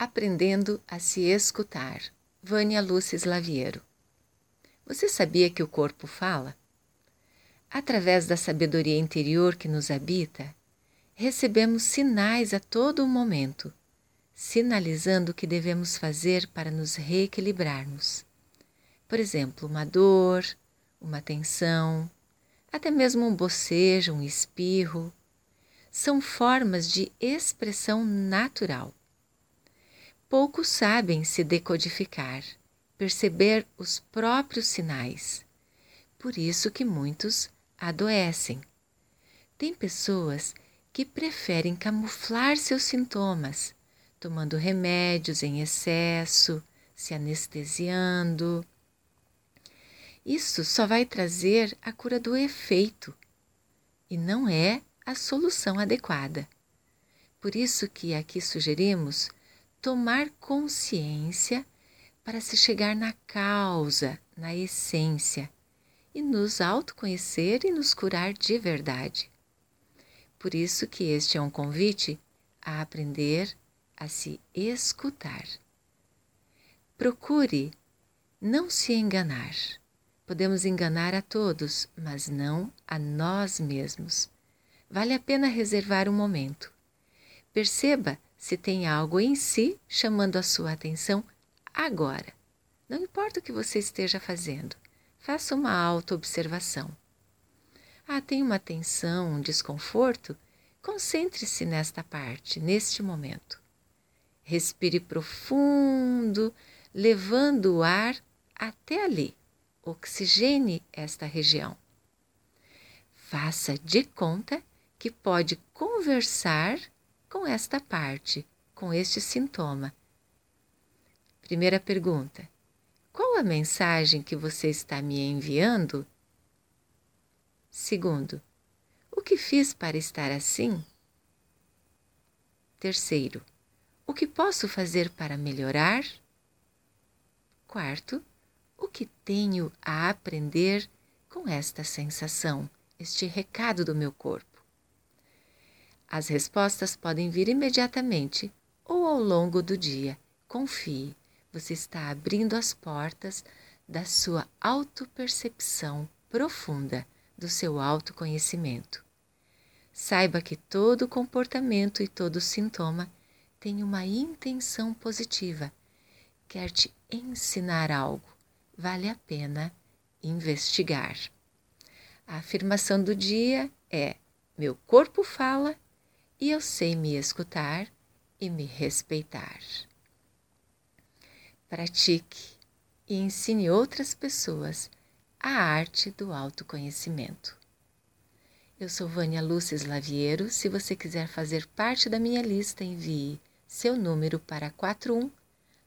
Aprendendo a se escutar. Vânia Lúcia Slaviero. Você sabia que o corpo fala? Através da sabedoria interior que nos habita, recebemos sinais a todo momento, sinalizando o que devemos fazer para nos reequilibrarmos. Por exemplo, uma dor, uma tensão, até mesmo um bocejo, um espirro, são formas de expressão natural poucos sabem se decodificar, perceber os próprios sinais. Por isso que muitos adoecem. Tem pessoas que preferem camuflar seus sintomas, tomando remédios em excesso, se anestesiando. Isso só vai trazer a cura do efeito e não é a solução adequada. Por isso que aqui sugerimos tomar consciência para se chegar na causa, na essência e nos autoconhecer e nos curar de verdade. Por isso que este é um convite a aprender a se escutar. Procure não se enganar. Podemos enganar a todos, mas não a nós mesmos. Vale a pena reservar um momento. Perceba se tem algo em si chamando a sua atenção agora. Não importa o que você esteja fazendo, faça uma auto-observação. Ah, tem uma tensão, um desconforto? Concentre-se nesta parte, neste momento. Respire profundo, levando o ar até ali. Oxigene esta região. Faça de conta que pode conversar com esta parte, com este sintoma. Primeira pergunta: qual a mensagem que você está me enviando? Segundo: o que fiz para estar assim? Terceiro: o que posso fazer para melhorar? Quarto: o que tenho a aprender com esta sensação, este recado do meu corpo? As respostas podem vir imediatamente ou ao longo do dia. Confie, você está abrindo as portas da sua autopercepção profunda, do seu autoconhecimento. Saiba que todo comportamento e todo sintoma tem uma intenção positiva, quer te ensinar algo, vale a pena investigar. A afirmação do dia é: meu corpo fala e eu sei me escutar e me respeitar. Pratique e ensine outras pessoas a arte do autoconhecimento. Eu sou Vânia Lúcia Slaviero. Se você quiser fazer parte da minha lista, envie seu número para 41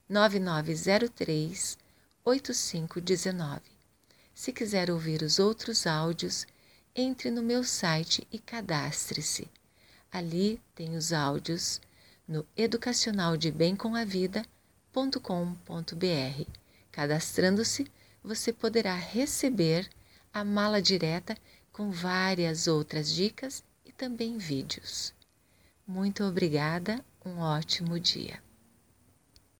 9903 8519. Se quiser ouvir os outros áudios, entre no meu site e cadastre-se Ali tem os áudios no educacionaldebemcomavida.com.br. Cadastrando-se, você poderá receber a mala direta com várias outras dicas e também vídeos. Muito obrigada, um ótimo dia.